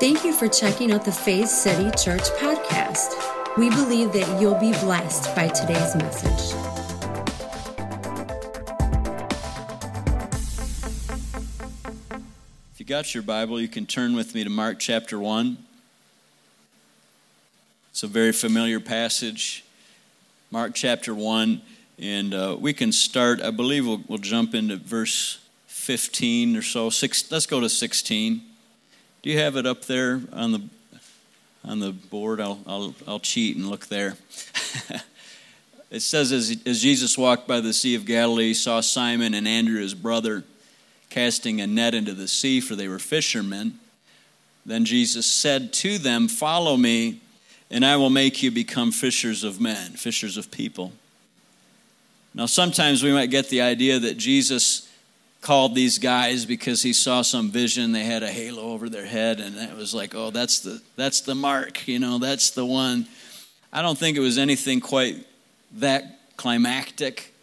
Thank you for checking out the Faith City Church podcast. We believe that you'll be blessed by today's message. If you got your Bible, you can turn with me to Mark chapter 1. It's a very familiar passage. Mark chapter 1. And uh, we can start, I believe we'll, we'll jump into verse 15 or so. Six, let's go to 16. Do you have it up there on the on the board? I'll I'll, I'll cheat and look there. it says as, as Jesus walked by the Sea of Galilee, he saw Simon and Andrew his brother casting a net into the sea, for they were fishermen. Then Jesus said to them, "Follow me, and I will make you become fishers of men, fishers of people." Now, sometimes we might get the idea that Jesus called these guys because he saw some vision. They had a halo over their head and it was like oh that's the that's the mark you know that's the one. I don't think it was anything quite that climactic.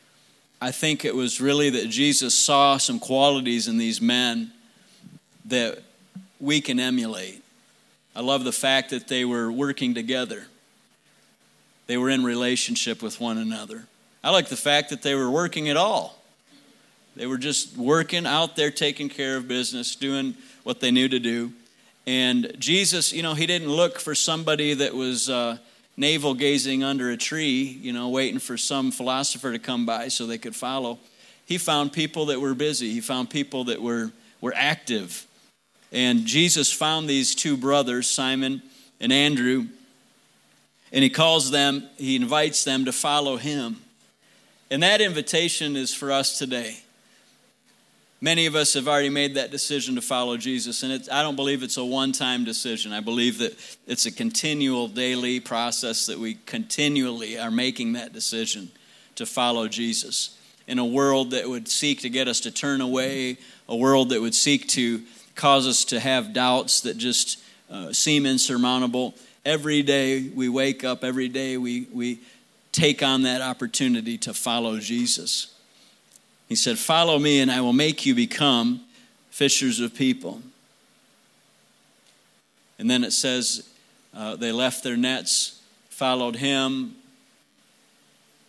I think it was really that jesus saw some qualities in these men that we can emulate. I love the fact that they were working together. They were in relationship with one another. I like the fact that they were working at all they were just working out there, taking care of business, doing what they knew to do. And Jesus, you know, he didn't look for somebody that was uh, navel gazing under a tree, you know, waiting for some philosopher to come by so they could follow. He found people that were busy, he found people that were, were active. And Jesus found these two brothers, Simon and Andrew, and he calls them, he invites them to follow him. And that invitation is for us today. Many of us have already made that decision to follow Jesus, and I don't believe it's a one time decision. I believe that it's a continual daily process that we continually are making that decision to follow Jesus. In a world that would seek to get us to turn away, a world that would seek to cause us to have doubts that just uh, seem insurmountable, every day we wake up, every day we, we take on that opportunity to follow Jesus. He said, Follow me, and I will make you become fishers of people. And then it says, uh, they left their nets, followed him.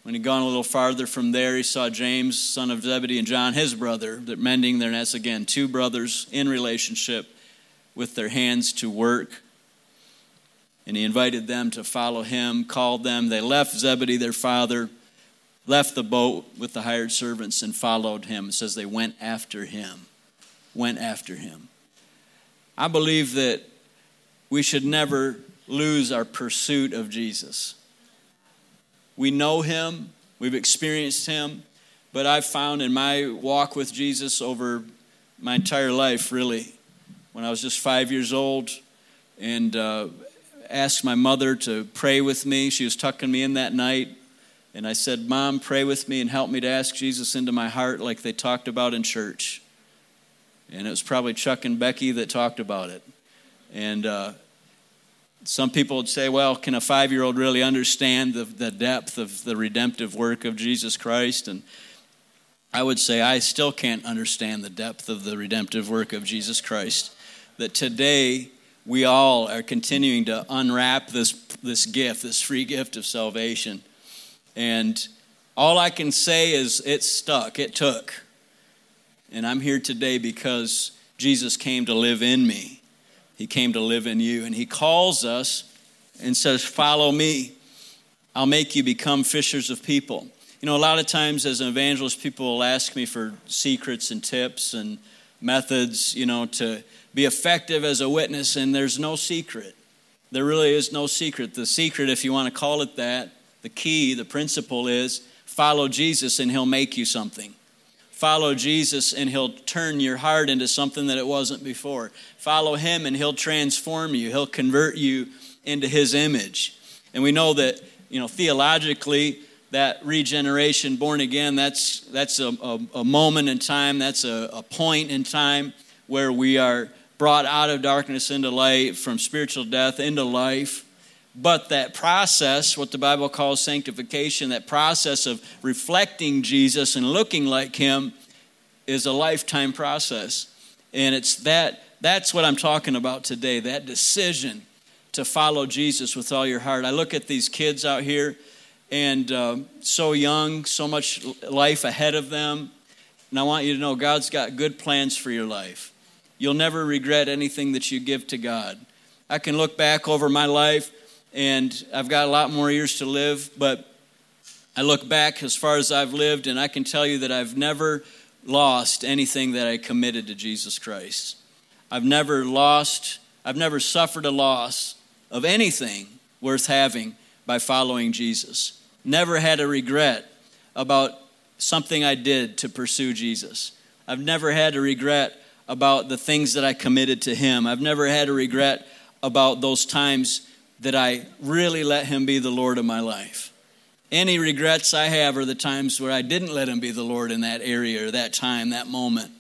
When he'd gone a little farther from there, he saw James, son of Zebedee, and John, his brother, mending their nets again. Two brothers in relationship with their hands to work. And he invited them to follow him, called them. They left Zebedee, their father, left the boat with the hired servants and followed him. It says they went after him. Went after him. I believe that we should never lose our pursuit of Jesus. We know him, we've experienced him, but I've found in my walk with Jesus over my entire life, really, when I was just five years old and uh, asked my mother to pray with me, she was tucking me in that night and I said, Mom, pray with me and help me to ask Jesus into my heart like they talked about in church. And it was probably Chuck and Becky that talked about it. And uh, some people would say, well, can a five year old really understand the, the depth of the redemptive work of Jesus Christ? And I would say, I still can't understand the depth of the redemptive work of Jesus Christ. That today, we all are continuing to unwrap this, this gift, this free gift of salvation. And all I can say is it stuck, it took. And I'm here today because Jesus came to live in me. He came to live in you. And He calls us and says, Follow me. I'll make you become fishers of people. You know, a lot of times as an evangelist, people will ask me for secrets and tips and methods, you know, to be effective as a witness, and there's no secret. There really is no secret. The secret, if you want to call it that, the key, the principle is follow Jesus and he'll make you something. Follow Jesus and he'll turn your heart into something that it wasn't before. Follow him and he'll transform you. He'll convert you into his image. And we know that, you know, theologically, that regeneration, born again, that's, that's a, a, a moment in time, that's a, a point in time where we are brought out of darkness into light, from spiritual death into life. But that process, what the Bible calls sanctification, that process of reflecting Jesus and looking like Him, is a lifetime process. And it's that that's what I'm talking about today, that decision to follow Jesus with all your heart. I look at these kids out here and uh, so young, so much life ahead of them. And I want you to know God's got good plans for your life. You'll never regret anything that you give to God. I can look back over my life and I've got a lot more years to live, but I look back as far as I've lived and I can tell you that I've never lost anything that I committed to Jesus Christ. I've never lost, I've never suffered a loss of anything worth having by following Jesus. Never had a regret about something I did to pursue Jesus. I've never had a regret about the things that I committed to Him. I've never had a regret about those times that I really let Him be the Lord of my life. Any regrets I have are the times where I didn't let Him be the Lord in that area or that time, that moment.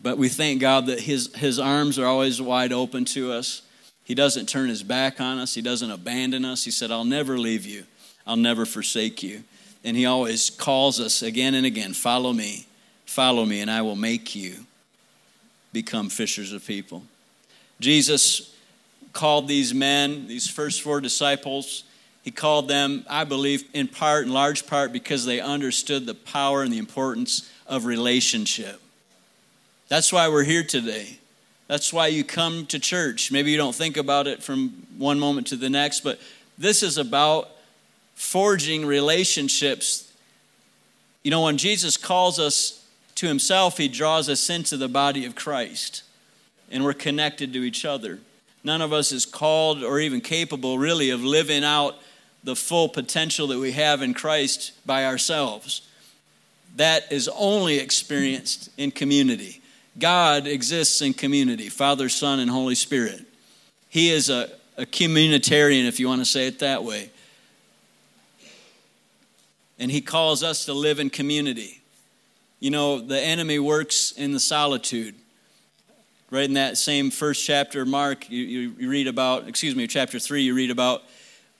But we thank God that His, his arms are always wide open to us. He doesn't turn His back on us, He doesn't abandon us. He said, I'll never leave you, I'll never forsake you. And He always calls us again and again follow me, follow me, and I will make you become fishers of people. Jesus called these men, these first four disciples, he called them, I believe, in part, in large part, because they understood the power and the importance of relationship. That's why we're here today. That's why you come to church. Maybe you don't think about it from one moment to the next, but this is about forging relationships. You know, when Jesus calls us to himself, he draws us into the body of Christ, and we're connected to each other. None of us is called or even capable, really, of living out the full potential that we have in Christ by ourselves. That is only experienced in community. God exists in community Father, Son, and Holy Spirit. He is a, a communitarian, if you want to say it that way. And He calls us to live in community. You know, the enemy works in the solitude. Right in that same first chapter, Mark, you, you, you read about, excuse me, chapter 3, you read about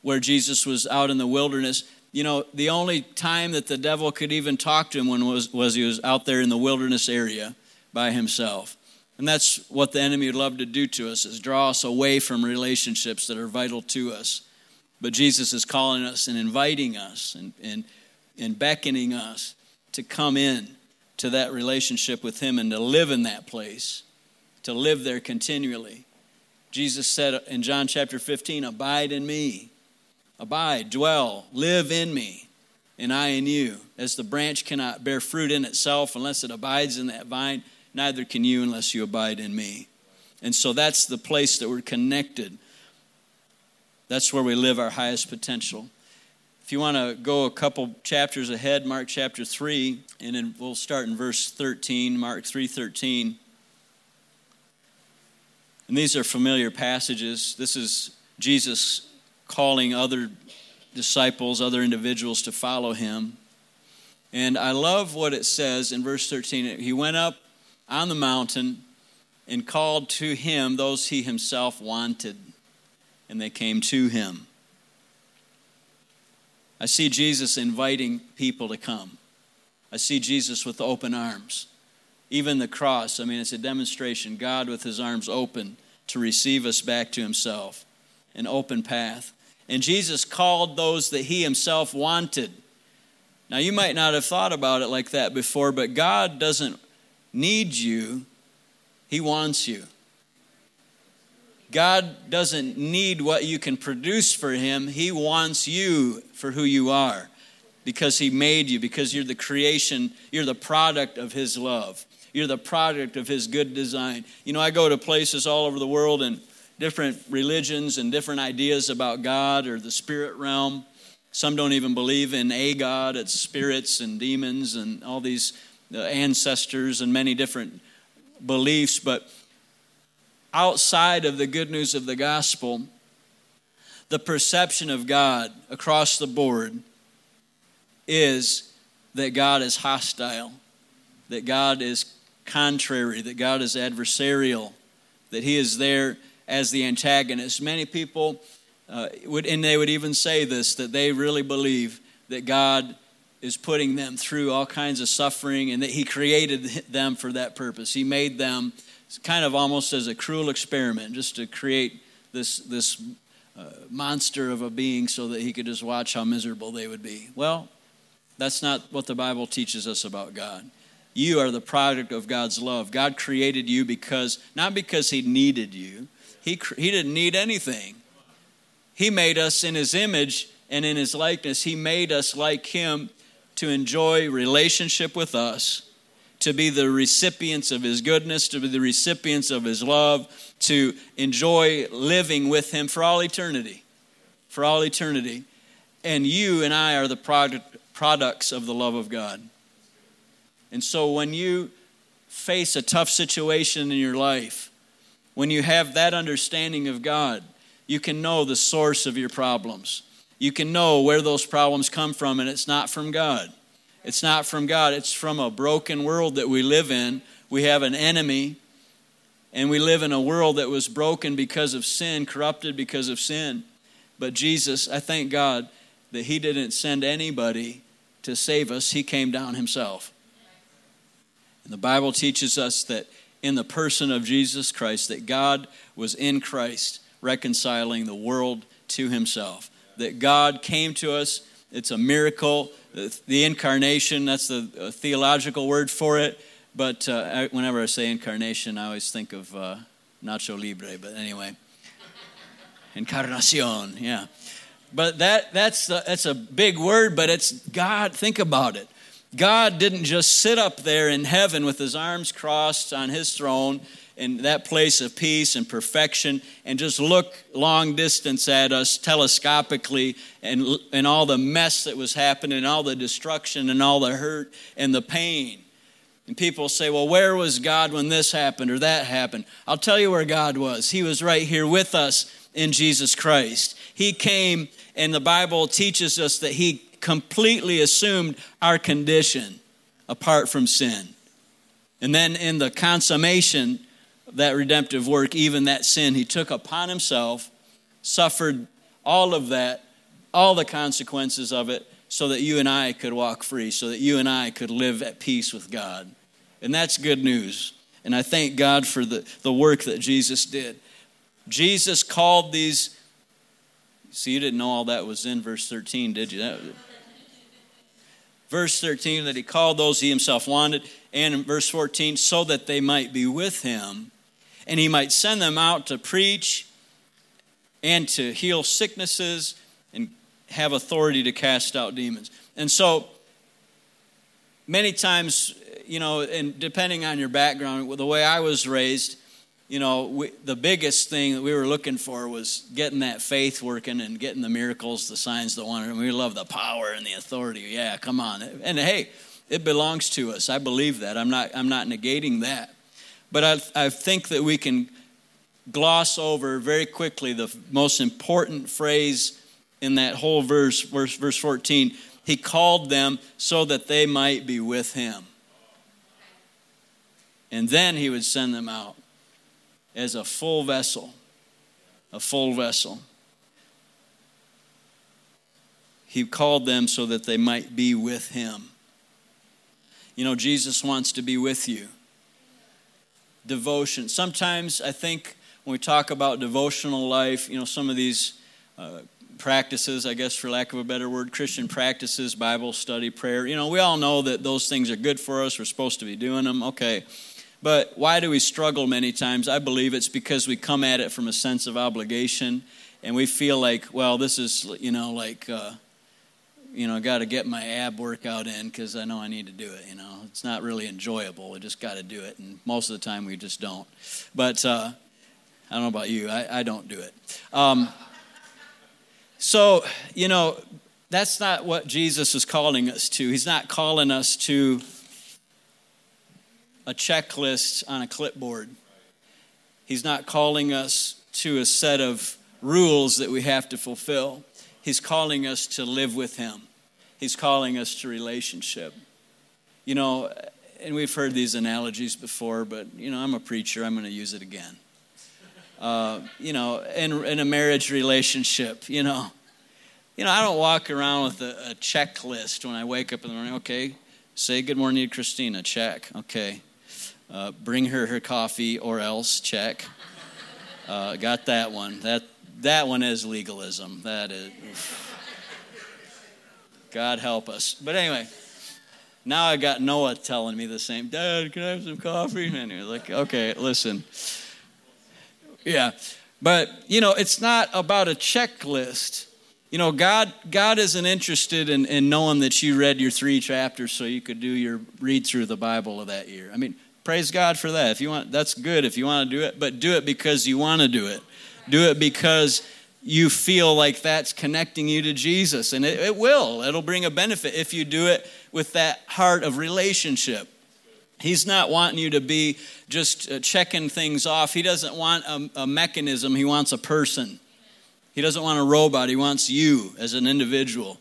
where Jesus was out in the wilderness. You know, the only time that the devil could even talk to him when was, was he was out there in the wilderness area by himself. And that's what the enemy would love to do to us is draw us away from relationships that are vital to us. But Jesus is calling us and inviting us and, and, and beckoning us to come in to that relationship with him and to live in that place, to live there continually. Jesus said in John chapter 15, Abide in me, abide, dwell, live in me, and I in you. As the branch cannot bear fruit in itself unless it abides in that vine, neither can you unless you abide in me. And so that's the place that we're connected. That's where we live our highest potential. If you want to go a couple chapters ahead, Mark chapter 3, and then we'll start in verse 13, Mark 3:13. And these are familiar passages. This is Jesus calling other disciples, other individuals to follow him. And I love what it says in verse 13. He went up on the mountain and called to him those he himself wanted, and they came to him. I see Jesus inviting people to come. I see Jesus with open arms. Even the cross, I mean, it's a demonstration. God with his arms open to receive us back to himself, an open path. And Jesus called those that he himself wanted. Now, you might not have thought about it like that before, but God doesn't need you, He wants you. God doesn't need what you can produce for Him, He wants you for who you are because He made you, because you're the creation, you're the product of His love. You're the product of His good design. You know, I go to places all over the world and different religions and different ideas about God or the spirit realm. Some don't even believe in a God, it's spirits and demons and all these uh, ancestors and many different beliefs, but outside of the good news of the gospel, the perception of God across the board is that God is hostile, that God is contrary, that God is adversarial, that He is there as the antagonist. Many people uh, would, and they would even say this, that they really believe that God is putting them through all kinds of suffering and that he created them for that purpose. He made them kind of almost as a cruel experiment just to create this this uh, monster of a being so that he could just watch how miserable they would be. Well, that's not what the Bible teaches us about God. You are the product of God's love. God created you because, not because He needed you, He, he didn't need anything. He made us in His image and in His likeness. He made us like Him to enjoy relationship with us, to be the recipients of His goodness, to be the recipients of His love, to enjoy living with Him for all eternity. For all eternity. And you and I are the product, products of the love of God. And so when you face a tough situation in your life, when you have that understanding of God, you can know the source of your problems. You can know where those problems come from, and it's not from God. It's not from God, it's from a broken world that we live in. We have an enemy, and we live in a world that was broken because of sin, corrupted because of sin. But Jesus, I thank God that He didn't send anybody to save us, He came down Himself. The Bible teaches us that in the person of Jesus Christ, that God was in Christ reconciling the world to Himself. That God came to us, it's a miracle. The incarnation, that's the theological word for it. But uh, whenever I say incarnation, I always think of uh, Nacho Libre. But anyway, Encarnacion, yeah. But that, that's, that's a big word, but it's God. Think about it. God didn't just sit up there in heaven with his arms crossed on his throne in that place of peace and perfection and just look long distance at us telescopically and, and all the mess that was happening, all the destruction and all the hurt and the pain. And people say, well, where was God when this happened or that happened? I'll tell you where God was. He was right here with us in Jesus Christ. He came, and the Bible teaches us that He completely assumed our condition apart from sin. And then in the consummation of that redemptive work, even that sin, He took upon Himself, suffered all of that, all the consequences of it, so that you and I could walk free, so that you and I could live at peace with God. And that's good news. And I thank God for the, the work that Jesus did. Jesus called these. See, you didn't know all that was in verse 13, did you? Verse 13, that he called those he himself wanted. And in verse 14, so that they might be with him, and he might send them out to preach and to heal sicknesses and have authority to cast out demons. And so, many times, you know, and depending on your background, the way I was raised, you know, we, the biggest thing that we were looking for was getting that faith working and getting the miracles, the signs, the wonder. And we love the power and the authority. Yeah, come on. And hey, it belongs to us. I believe that. I'm not, I'm not negating that. But I, I think that we can gloss over very quickly the most important phrase in that whole verse, verse, verse 14. He called them so that they might be with him. And then he would send them out as a full vessel. A full vessel. He called them so that they might be with him. You know, Jesus wants to be with you. Devotion. Sometimes I think when we talk about devotional life, you know, some of these uh, practices, I guess for lack of a better word, Christian practices, Bible study, prayer, you know, we all know that those things are good for us. We're supposed to be doing them. Okay. But why do we struggle many times? I believe it's because we come at it from a sense of obligation and we feel like, well, this is, you know, like, uh, you know, I got to get my ab workout in because I know I need to do it. You know, it's not really enjoyable. We just got to do it. And most of the time we just don't. But uh, I don't know about you, I, I don't do it. Um, so, you know, that's not what Jesus is calling us to. He's not calling us to a checklist on a clipboard. He's not calling us to a set of rules that we have to fulfill. He's calling us to live with Him. He's calling us to relationship. You know, and we've heard these analogies before, but, you know, I'm a preacher, I'm going to use it again. Uh, you know, in, in a marriage relationship, you know, you know, I don't walk around with a, a checklist when I wake up in the morning. Okay, say good morning to Christina, check. Okay. Uh, bring her her coffee or else, check. Uh, got that one. That, that one is legalism. That is. God help us. But anyway, now I got Noah telling me the same. Dad, can I have some coffee? And he like, okay, listen. Yeah, but you know, it's not about a checklist. You know, God God isn't interested in, in knowing that you read your three chapters so you could do your read through the Bible of that year. I mean, praise God for that. If you want, that's good. If you want to do it, but do it because you want to do it. Do it because you feel like that's connecting you to Jesus, and it, it will. It'll bring a benefit if you do it with that heart of relationship. He's not wanting you to be just uh, checking things off. He doesn't want a, a, mechanism, he wants a person. He doesn't want a robot, he wants you as an individual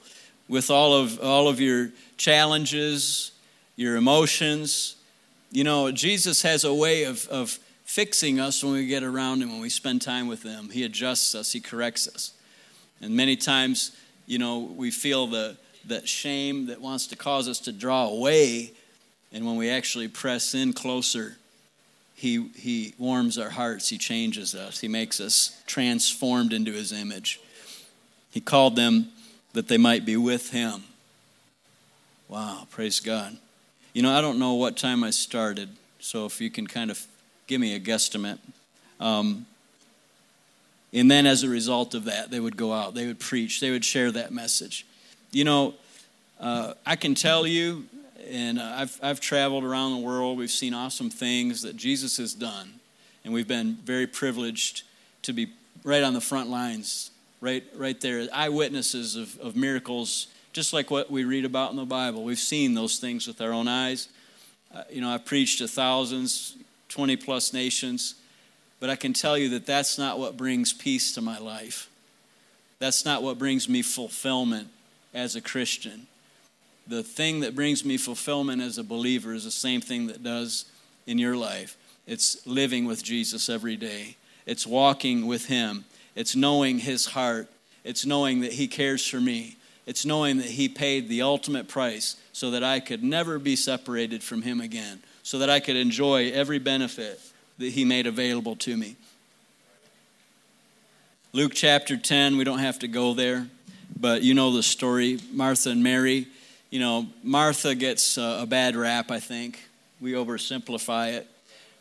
with all of, all of your challenges, your emotions. You know, Jesus has a way of, of fixing us when we get around him, when we spend time with him. He adjusts us, he corrects us. And many times, you know, we feel the, that shame that wants to cause us to draw away. And when we actually press in closer, he, he warms our hearts, He changes us, He makes us transformed into His image. He called them that they might be with Him. Wow, praise God. You know, I don't know what time I started, so if you can kind of give me a guesstimate. Um, and then as a result of that, they would go out, they would preach, they would share that message. You know, uh, I can tell you and uh, I've, I've traveled around the world. We've seen awesome things that Jesus has done. And we've been very privileged to be right on the front lines, right, right there, eyewitnesses of, of miracles, just like what we read about in the Bible. We've seen those things with our own eyes. Uh, you know, I've preached to thousands, 20 plus nations, but I can tell you that that's not what brings peace to my life. That's not what brings me fulfillment as a Christian the thing that brings me fulfillment as a believer is the same thing that does in your life. It's living with Jesus every day, it's walking with Him, it's knowing His heart, it's knowing that He cares for me, it's knowing that He paid the ultimate price so that I could never be separated from Him again, so that I could enjoy every benefit that He made available to me. Luke chapter 10, we don't have to go there, but you know the story. Martha and Mary you know, Martha gets a bad rap, I think. We oversimplify it.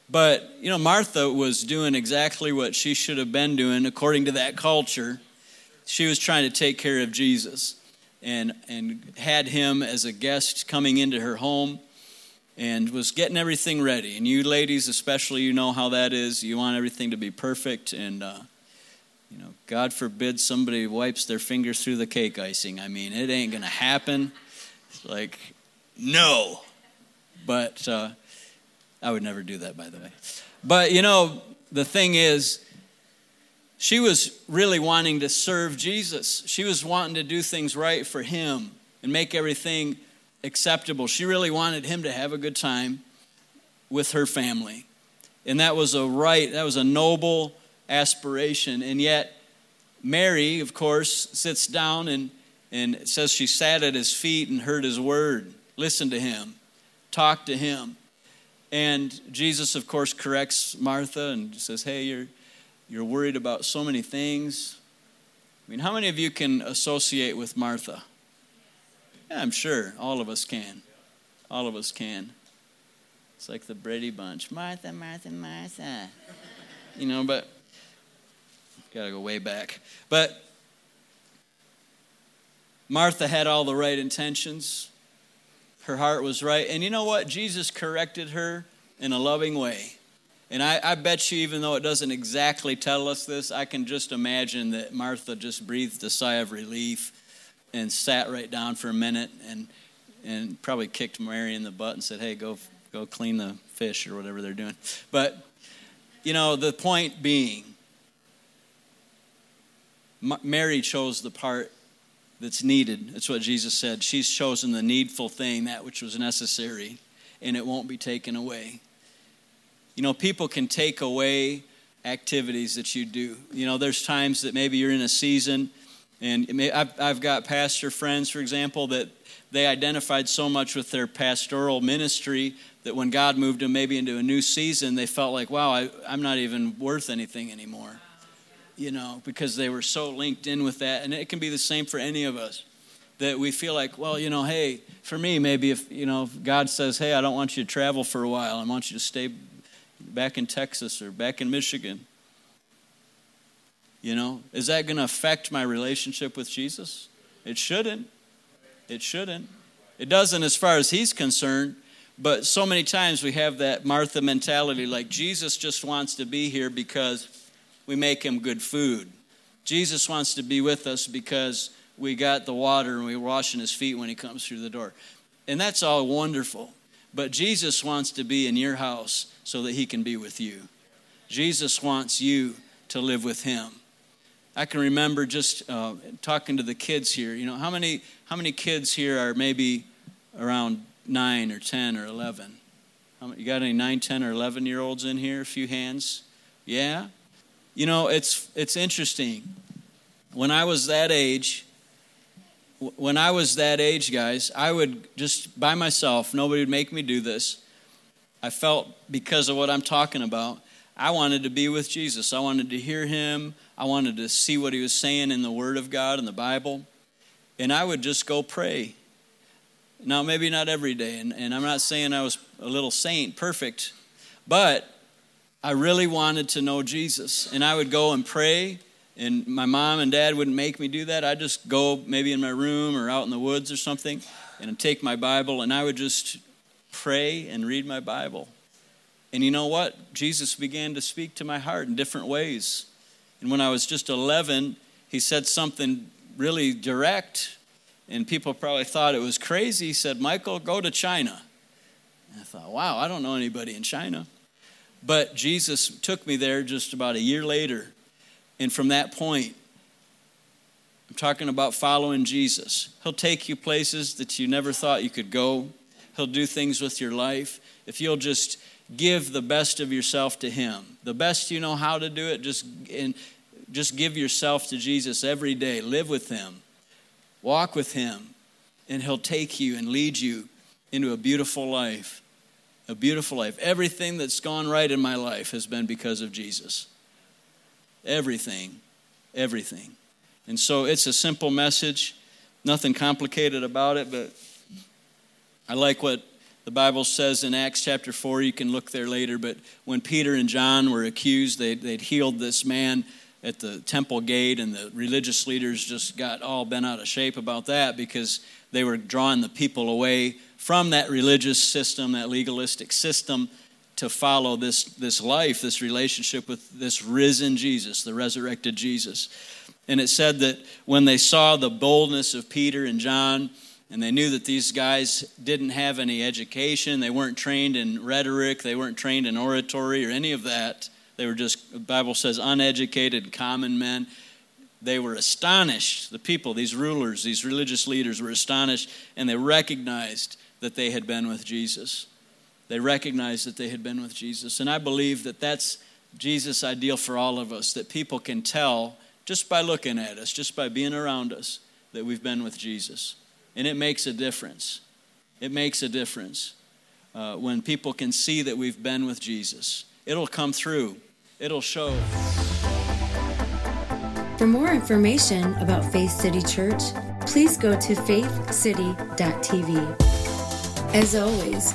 But, you know, Martha was doing exactly what she should have been doing according to that culture. She was trying to take care of Jesus and, and had him as a guest coming into her home and was getting everything ready. And you ladies, especially, you know how that is. You want everything to be perfect. And, uh, you know, God forbid somebody wipes their fingers through the cake icing. I mean, it ain't going to happen. Like, no. But uh, I would never do that, by the way. But you know, the thing is, she was really wanting to serve Jesus. She was wanting to do things right for him and make everything acceptable. She really wanted him to have a good time with her family. And that was a right, that was a noble aspiration. And yet, Mary, of course, sits down and and says she sat at his feet and heard his word, listened to him, talked to him. And Jesus, of course, corrects Martha and says, Hey, you're, you're worried about so many things. I mean, how many of you can associate with Martha? Yeah, I'm sure all of us can. All of us can. It's like the Brady Bunch Martha, Martha, Martha. You know, but gotta go way back. But Martha had all the right intentions. Her heart was right. And you know what? Jesus corrected her in a loving way. And I, I, bet you, even though it doesn't exactly tell us this, I can just imagine that Martha just breathed a sigh of relief and sat right down for a minute and, and probably kicked Mary in the butt and said, Hey, go, go clean the fish or whatever they're doing. But, you know, the point being, Mary chose the part that's needed. That's what Jesus said. She's chosen the needful thing, that which was necessary, and it won't be taken away. You know, people can take away activities that you do. You know, there's times that maybe you're in a season And I've, I've got pastor friends, for example, that they identified so much with their pastoral ministry that when God moved them maybe into a new season, they felt like, wow, I, I'm not even worth anything anymore. You know, because they were so linked in with that. And it can be the same for any of us that we feel like, well, you know, hey, for me, maybe if, you know, if God says, hey, I don't want you to travel for a while, I want you to stay back in Texas or back in Michigan. You know, is that going to affect my relationship with Jesus? It shouldn't. It shouldn't. It doesn't as far as he's concerned, but so many times we have that Martha mentality like Jesus just wants to be here because we make him good food. Jesus wants to be with us because we got the water and we're washing his feet when he comes through the door. And that's all wonderful. But Jesus wants to be in your house so that he can be with you. Jesus wants you to live with him. I can remember just uh, talking to the kids here. You know, how many how many kids here are maybe around nine or ten or eleven? you got any nine, ten, or eleven year olds in here? A few hands. Yeah. You know, it's it's interesting. When I was that age, when I was that age, guys, I would just by myself. Nobody would make me do this. I felt because of what I'm talking about. I wanted to be with Jesus. I wanted to hear him. I wanted to see what he was saying in the Word of God in the Bible. And I would just go pray. Now, maybe not every day, and, and I'm not saying I was a little saint, perfect, but I really wanted to know Jesus. And I would go and pray, and my mom and dad wouldn't make me do that. I'd just go maybe in my room or out in the woods or something and take my Bible, and I would just pray and read my Bible. And you know what? Jesus began to speak to my heart in different ways. And when I was just 11, he said something really direct, and people probably thought it was crazy. He said, Michael, go to China. And I thought, wow, I don't know anybody in China. But Jesus took me there just about a year later. And from that point, I'm talking about following Jesus. He'll take you places that you never thought you could go, He'll do things with your life. If you'll just give the best of yourself to him the best you know how to do it just and just give yourself to jesus every day. Live with him. Walk with him. And he'll take you and lead you into a beautiful life. A beautiful life. Everything that's gone right in my life has been because of jesus everything. Everything. And so it's a simple message. Nothing complicated about it but i like what the Bible says in Acts chapter 4, you can look there later, but when Peter and John were accused, they, they'd healed this man at the temple gate, and the religious leaders just got all bent out of shape about that because they were drawing the people away from that religious system, that legalistic system, to follow this, this life, this relationship with this risen Jesus, the resurrected Jesus. And it said that when they saw the boldness of Peter and John, and they knew that these guys didn't have any education. They weren't trained in rhetoric. They weren't trained in oratory or any of that. They were just, the Bible says, uneducated, common men. They were astonished. The people, these rulers, these religious leaders were astonished, and they recognized that they had been with Jesus. They recognized that they had been with Jesus. And I believe that that's Jesus' ideal for all of us, that people can tell just by looking at us, just by being around us, that we've been with Jesus. And it makes a difference. It makes a difference uh, when people can see that we've been with Jesus. It'll come through, it'll show. For more information about Faith City Church, please go to faithcity.tv. As always,